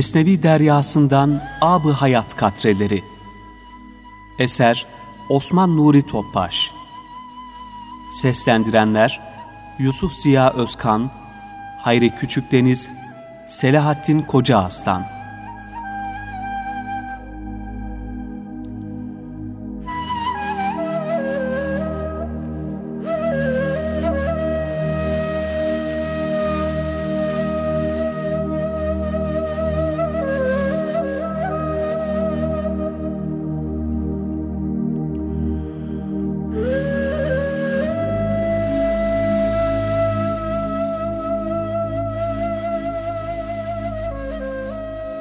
Mesnevi Deryasından Ab-ı Hayat Katreleri. Eser Osman Nuri Topbaş. Seslendirenler Yusuf Ziya Özkan Hayri Küçükdeniz Selahattin Koca Aslan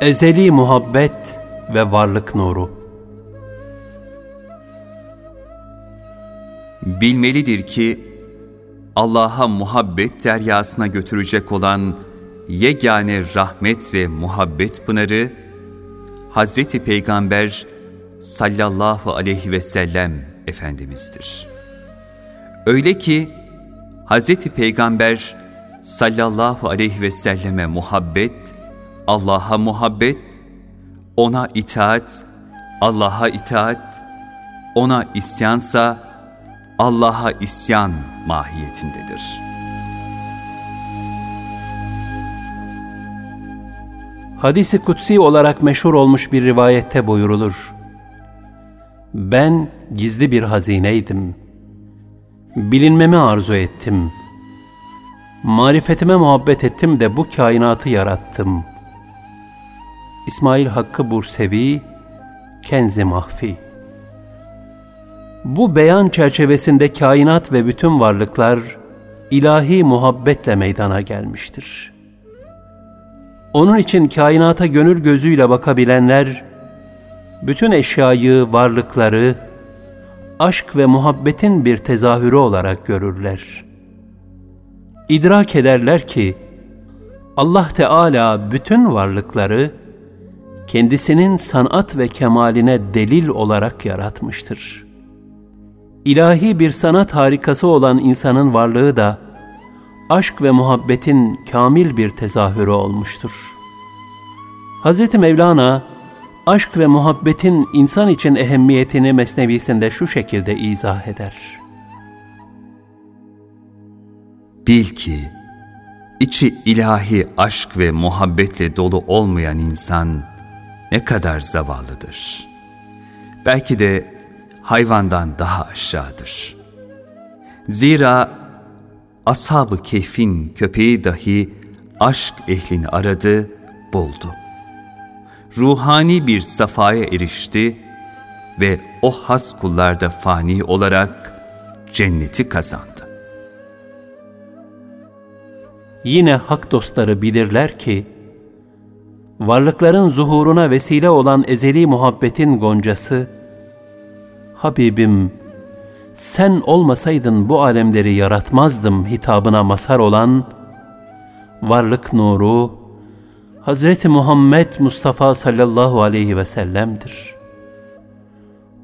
Ezeli muhabbet ve varlık nuru. Bilmelidir ki Allah'a muhabbet deryasına götürecek olan yegane rahmet ve muhabbet pınarı Hazreti Peygamber sallallahu aleyhi ve sellem Efendimiz'dir. Öyle ki Hazreti Peygamber sallallahu aleyhi ve selleme muhabbet Allah'a muhabbet, ona itaat, Allah'a itaat, ona isyansa Allah'a isyan mahiyetindedir. Hadisi kutsi olarak meşhur olmuş bir rivayette buyurulur. Ben gizli bir hazineydim. Bilinmemi arzu ettim. Marifetime muhabbet ettim de bu kainatı yarattım.'' İsmail Hakkı Bursevi, Kenzi Mahfi. Bu beyan çerçevesinde kainat ve bütün varlıklar ilahi muhabbetle meydana gelmiştir. Onun için kainata gönül gözüyle bakabilenler, bütün eşyayı, varlıkları, aşk ve muhabbetin bir tezahürü olarak görürler. İdrak ederler ki, Allah Teala bütün varlıkları, kendisinin sanat ve kemaline delil olarak yaratmıştır. İlahi bir sanat harikası olan insanın varlığı da aşk ve muhabbetin kamil bir tezahürü olmuştur. Hz. Mevlana, aşk ve muhabbetin insan için ehemmiyetini mesnevisinde şu şekilde izah eder. Bil ki, içi ilahi aşk ve muhabbetle dolu olmayan insan, ne kadar zavallıdır. Belki de hayvandan daha aşağıdır. Zira ashab-ı keyfin köpeği dahi aşk ehlini aradı, buldu. Ruhani bir safaya erişti ve o has kullarda fani olarak cenneti kazandı. Yine hak dostları bilirler ki, varlıkların zuhuruna vesile olan ezeli muhabbetin goncası, Habibim, sen olmasaydın bu alemleri yaratmazdım hitabına mazhar olan, varlık nuru, Hazreti Muhammed Mustafa sallallahu aleyhi ve sellem'dir.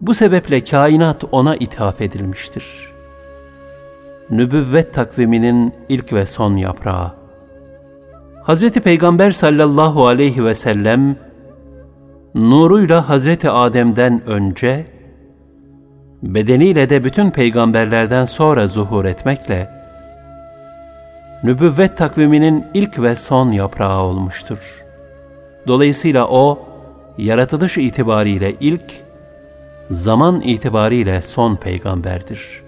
Bu sebeple kainat ona ithaf edilmiştir. Nübüvvet takviminin ilk ve son yaprağı. Hz. Peygamber sallallahu aleyhi ve sellem nuruyla Hz. Adem'den önce bedeniyle de bütün peygamberlerden sonra zuhur etmekle nübüvvet takviminin ilk ve son yaprağı olmuştur. Dolayısıyla o yaratılış itibariyle ilk, zaman itibariyle son peygamberdir.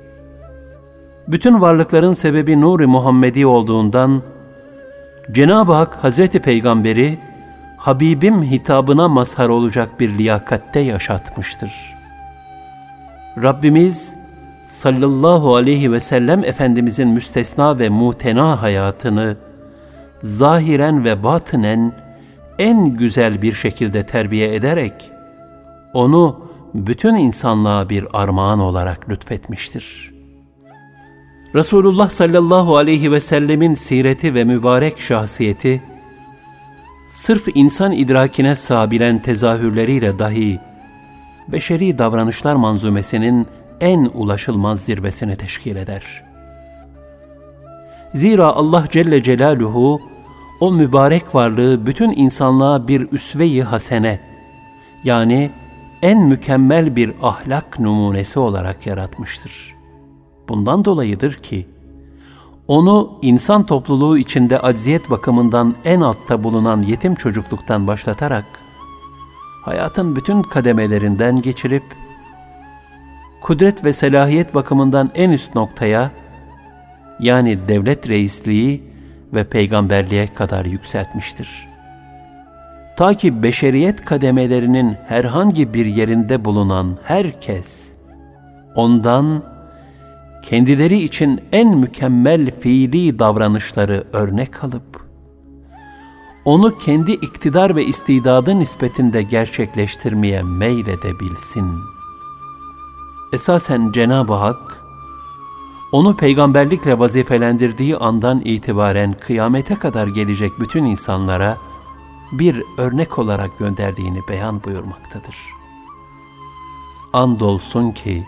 Bütün varlıkların sebebi Nur-i Muhammedi olduğundan Cenab-ı Hak Hazreti Peygamber'i Habibim hitabına mazhar olacak bir liyakatte yaşatmıştır. Rabbimiz sallallahu aleyhi ve sellem Efendimizin müstesna ve mutena hayatını zahiren ve batınen en güzel bir şekilde terbiye ederek onu bütün insanlığa bir armağan olarak lütfetmiştir.'' Resulullah sallallahu aleyhi ve sellemin sireti ve mübarek şahsiyeti, sırf insan idrakine sığabilen tezahürleriyle dahi, beşeri davranışlar manzumesinin en ulaşılmaz zirvesini teşkil eder. Zira Allah Celle Celaluhu, o mübarek varlığı bütün insanlığa bir üsve-i hasene, yani en mükemmel bir ahlak numunesi olarak yaratmıştır. Bundan dolayıdır ki, onu insan topluluğu içinde acziyet bakımından en altta bulunan yetim çocukluktan başlatarak, hayatın bütün kademelerinden geçirip, kudret ve selahiyet bakımından en üst noktaya, yani devlet reisliği ve peygamberliğe kadar yükseltmiştir. Ta ki beşeriyet kademelerinin herhangi bir yerinde bulunan herkes, ondan kendileri için en mükemmel fiili davranışları örnek alıp, onu kendi iktidar ve istidadı nispetinde gerçekleştirmeye meyledebilsin. Esasen Cenab-ı Hak, onu peygamberlikle vazifelendirdiği andan itibaren kıyamete kadar gelecek bütün insanlara bir örnek olarak gönderdiğini beyan buyurmaktadır. Andolsun ki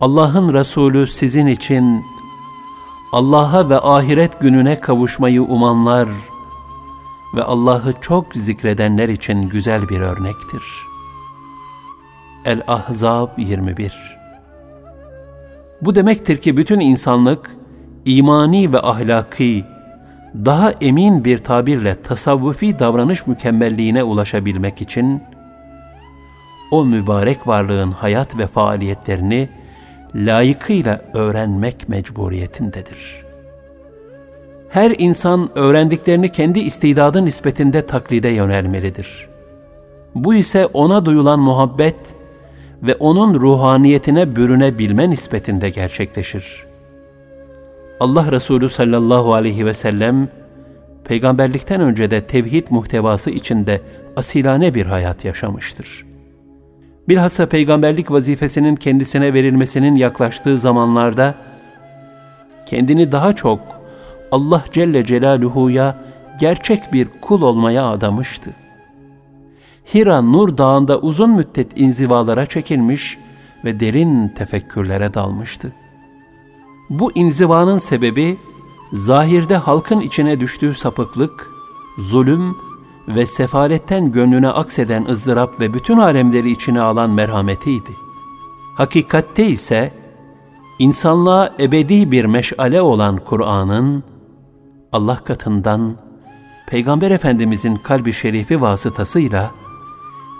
Allah'ın Resulü sizin için Allah'a ve ahiret gününe kavuşmayı umanlar ve Allah'ı çok zikredenler için güzel bir örnektir. El-Ahzab 21 Bu demektir ki bütün insanlık imani ve ahlaki daha emin bir tabirle tasavvufi davranış mükemmelliğine ulaşabilmek için o mübarek varlığın hayat ve faaliyetlerini layıkıyla öğrenmek mecburiyetindedir. Her insan öğrendiklerini kendi istidadı nispetinde taklide yönelmelidir. Bu ise ona duyulan muhabbet ve onun ruhaniyetine bürünebilme nispetinde gerçekleşir. Allah Resulü sallallahu aleyhi ve sellem, peygamberlikten önce de tevhid muhtevası içinde asilane bir hayat yaşamıştır. Bilhassa peygamberlik vazifesinin kendisine verilmesinin yaklaştığı zamanlarda, kendini daha çok Allah Celle Celaluhu'ya gerçek bir kul olmaya adamıştı. Hira Nur Dağı'nda uzun müddet inzivalara çekilmiş ve derin tefekkürlere dalmıştı. Bu inzivanın sebebi, zahirde halkın içine düştüğü sapıklık, zulüm ve sefaletten gönlüne akseden ızdırap ve bütün alemleri içine alan merhametiydi. Hakikatte ise, insanlığa ebedi bir meşale olan Kur'an'ın, Allah katından Peygamber Efendimizin kalbi şerifi vasıtasıyla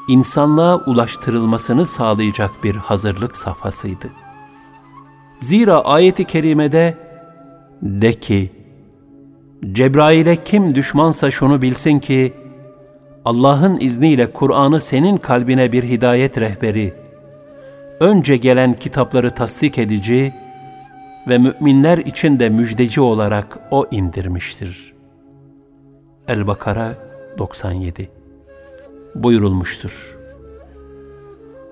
insanlığa ulaştırılmasını sağlayacak bir hazırlık safhasıydı. Zira ayeti kerimede de ki, Cebrail'e kim düşmansa şunu bilsin ki, Allah'ın izniyle Kur'an'ı senin kalbine bir hidayet rehberi, önce gelen kitapları tasdik edici ve müminler için de müjdeci olarak O indirmiştir. El-Bakara 97 buyurulmuştur.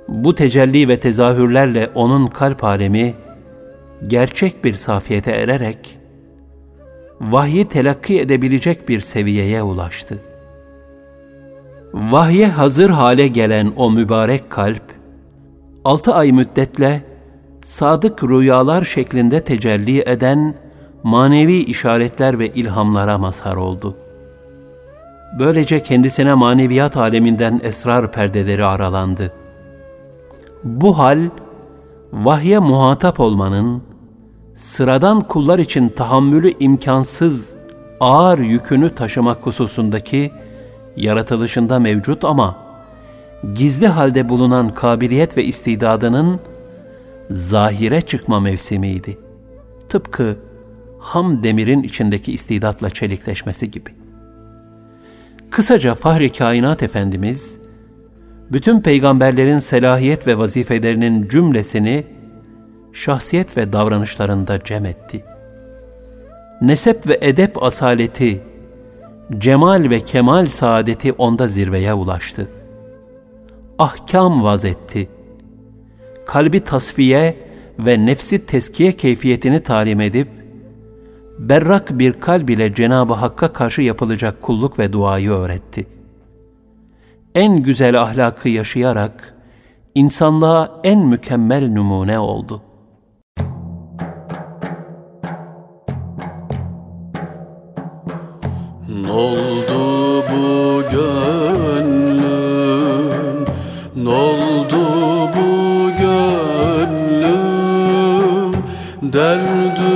Bu tecelli ve tezahürlerle onun kalp alemi gerçek bir safiyete ererek vahyi telakki edebilecek bir seviyeye ulaştı. Vahye hazır hale gelen o mübarek kalp, altı ay müddetle sadık rüyalar şeklinde tecelli eden manevi işaretler ve ilhamlara mazhar oldu. Böylece kendisine maneviyat aleminden esrar perdeleri aralandı. Bu hal, vahye muhatap olmanın, sıradan kullar için tahammülü imkansız ağır yükünü taşımak hususundaki yaratılışında mevcut ama gizli halde bulunan kabiliyet ve istidadının zahire çıkma mevsimiydi. Tıpkı ham demirin içindeki istidatla çelikleşmesi gibi. Kısaca Fahri Kainat Efendimiz, bütün peygamberlerin selahiyet ve vazifelerinin cümlesini şahsiyet ve davranışlarında cem etti. Nesep ve edep asaleti, cemal ve kemal saadeti onda zirveye ulaştı. Ahkam vazetti. Kalbi tasfiye ve nefsi teskiye keyfiyetini talim edip, berrak bir kalb ile Cenab-ı Hakk'a karşı yapılacak kulluk ve duayı öğretti. En güzel ahlakı yaşayarak, insanlığa en mükemmel numune oldu.'' Noldu bu gönlüm? Noldu bu gönlüm? Derdü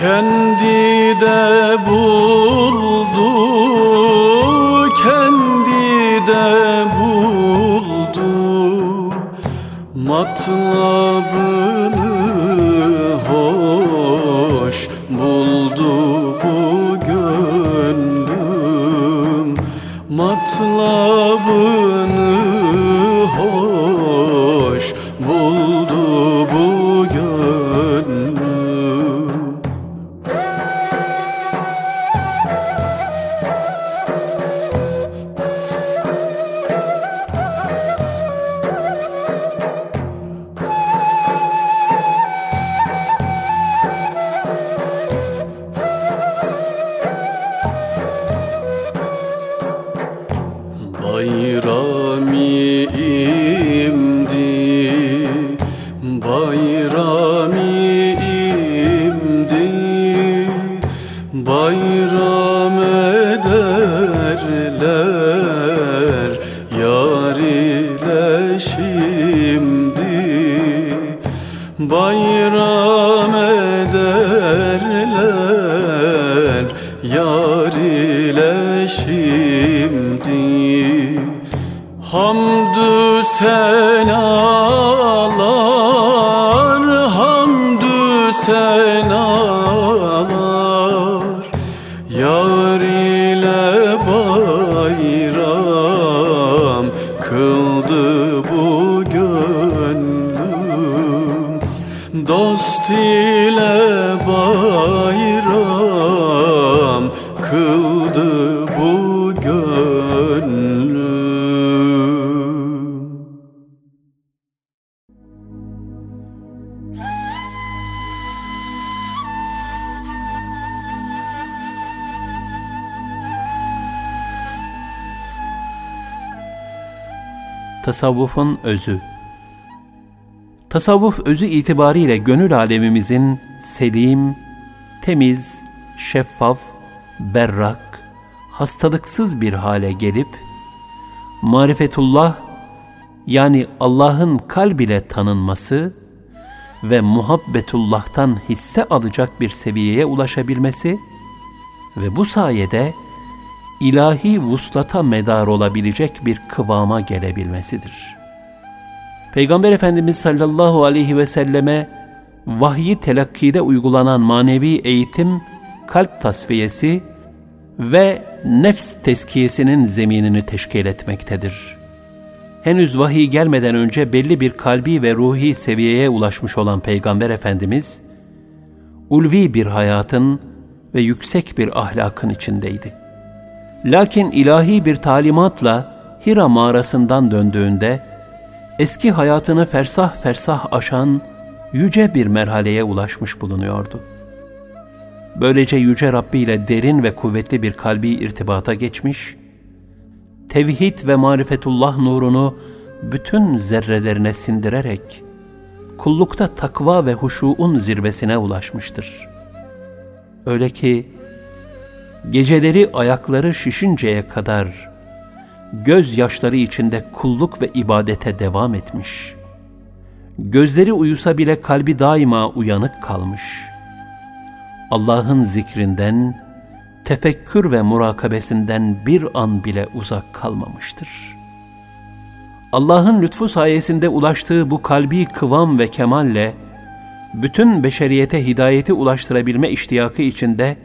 kendi de buldu, kendi de buldu. Matlabını return. Tasavvufun özü. Tasavvuf özü itibariyle gönül alemimizin selim, temiz, şeffaf, berrak, hastalıksız bir hale gelip, marifetullah yani Allah'ın kalb ile tanınması ve muhabbetullah'tan hisse alacak bir seviyeye ulaşabilmesi ve bu sayede ilahi vuslata medar olabilecek bir kıvama gelebilmesidir. Peygamber Efendimiz sallallahu aleyhi ve selleme vahyi telakkide uygulanan manevi eğitim, kalp tasfiyesi ve nefs teskiyesinin zeminini teşkil etmektedir. Henüz vahiy gelmeden önce belli bir kalbi ve ruhi seviyeye ulaşmış olan Peygamber Efendimiz, ulvi bir hayatın ve yüksek bir ahlakın içindeydi. Lakin ilahi bir talimatla Hira mağarasından döndüğünde eski hayatını fersah fersah aşan yüce bir merhaleye ulaşmış bulunuyordu. Böylece yüce Rabbi ile derin ve kuvvetli bir kalbi irtibata geçmiş, tevhid ve marifetullah nurunu bütün zerrelerine sindirerek, kullukta takva ve huşuun zirvesine ulaşmıştır. Öyle ki, geceleri ayakları şişinceye kadar, gözyaşları içinde kulluk ve ibadete devam etmiş. Gözleri uyusa bile kalbi daima uyanık kalmış. Allah'ın zikrinden, tefekkür ve murakabesinden bir an bile uzak kalmamıştır. Allah'ın lütfu sayesinde ulaştığı bu kalbi kıvam ve kemalle, bütün beşeriyete hidayeti ulaştırabilme iştiyakı içinde,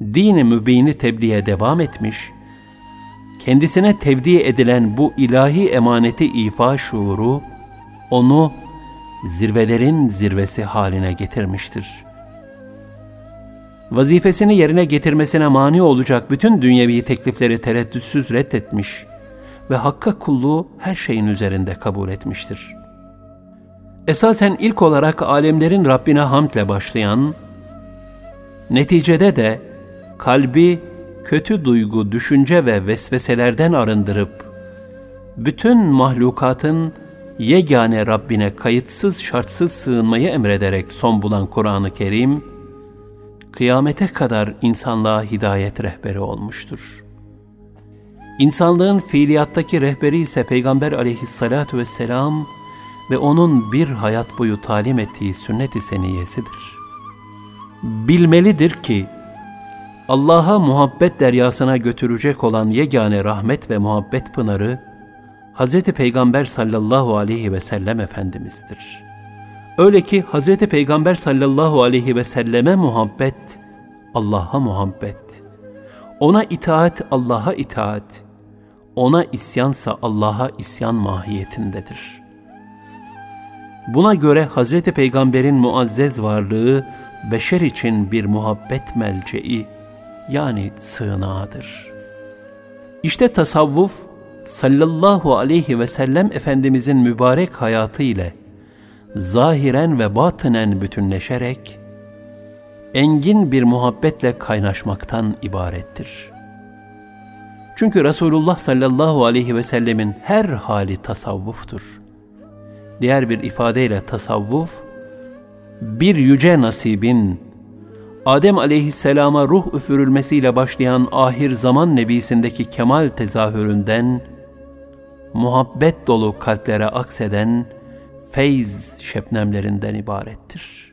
dini mübini tebliğe devam etmiş, kendisine tevdi edilen bu ilahi emaneti ifa şuuru, onu zirvelerin zirvesi haline getirmiştir. Vazifesini yerine getirmesine mani olacak bütün dünyevi teklifleri tereddütsüz reddetmiş ve hakka kulluğu her şeyin üzerinde kabul etmiştir. Esasen ilk olarak alemlerin Rabbine hamdle başlayan, neticede de kalbi kötü duygu, düşünce ve vesveselerden arındırıp, bütün mahlukatın yegane Rabbine kayıtsız şartsız sığınmayı emrederek son bulan Kur'an-ı Kerim, kıyamete kadar insanlığa hidayet rehberi olmuştur. İnsanlığın fiiliyattaki rehberi ise Peygamber aleyhissalatu vesselam ve onun bir hayat boyu talim ettiği sünnet-i seniyesidir. Bilmelidir ki, Allah'a muhabbet deryasına götürecek olan yegane rahmet ve muhabbet pınarı, Hz. Peygamber sallallahu aleyhi ve sellem Efendimiz'dir. Öyle ki Hz. Peygamber sallallahu aleyhi ve selleme muhabbet, Allah'a muhabbet. Ona itaat, Allah'a itaat. Ona isyansa Allah'a isyan mahiyetindedir. Buna göre Hz. Peygamber'in muazzez varlığı, beşer için bir muhabbet melce'i, yani sığınağıdır. İşte tasavvuf sallallahu aleyhi ve sellem Efendimizin mübarek hayatı ile zahiren ve batınen bütünleşerek engin bir muhabbetle kaynaşmaktan ibarettir. Çünkü Resulullah sallallahu aleyhi ve sellemin her hali tasavvuftur. Diğer bir ifadeyle tasavvuf, bir yüce nasibin, Adem aleyhisselama ruh üfürülmesiyle başlayan ahir zaman nebisindeki kemal tezahüründen, muhabbet dolu kalplere akseden feyz şebnemlerinden ibarettir.''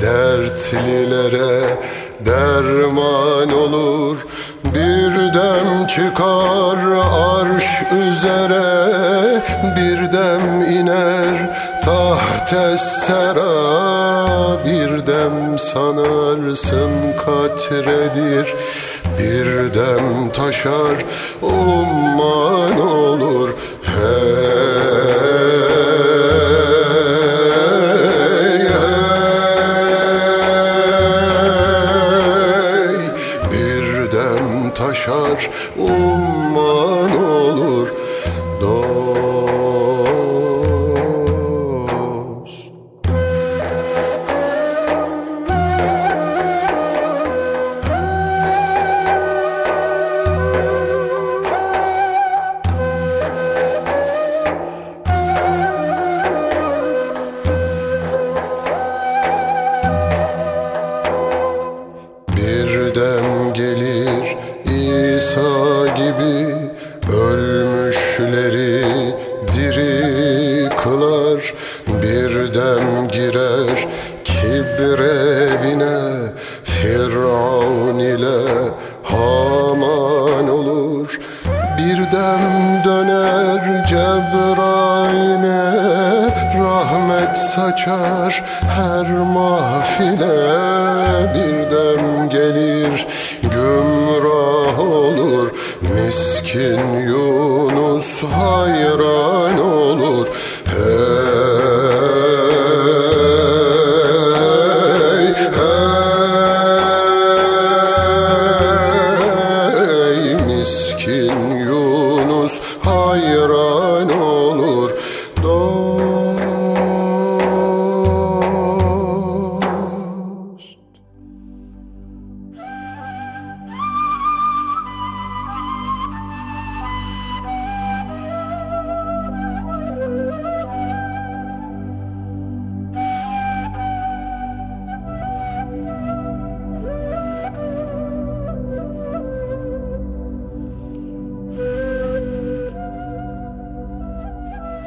Dertlilere derman olur. Bir dem çıkar arş üzere. Bir dem iner tahtes sera. Bir dem sanarsın katredir Bir dem taşar umman olur Hey, hey. Bir dem taşar umman Birden döner Cebrail'e Rahmet saçar her mahfile. Birden gelir gümrah olur Miskin Yunus hayran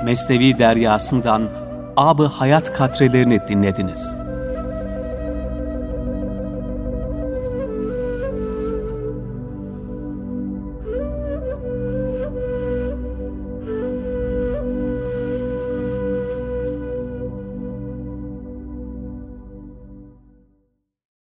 Mesnevi deryasından Ab-ı Hayat katrelerini dinlediniz.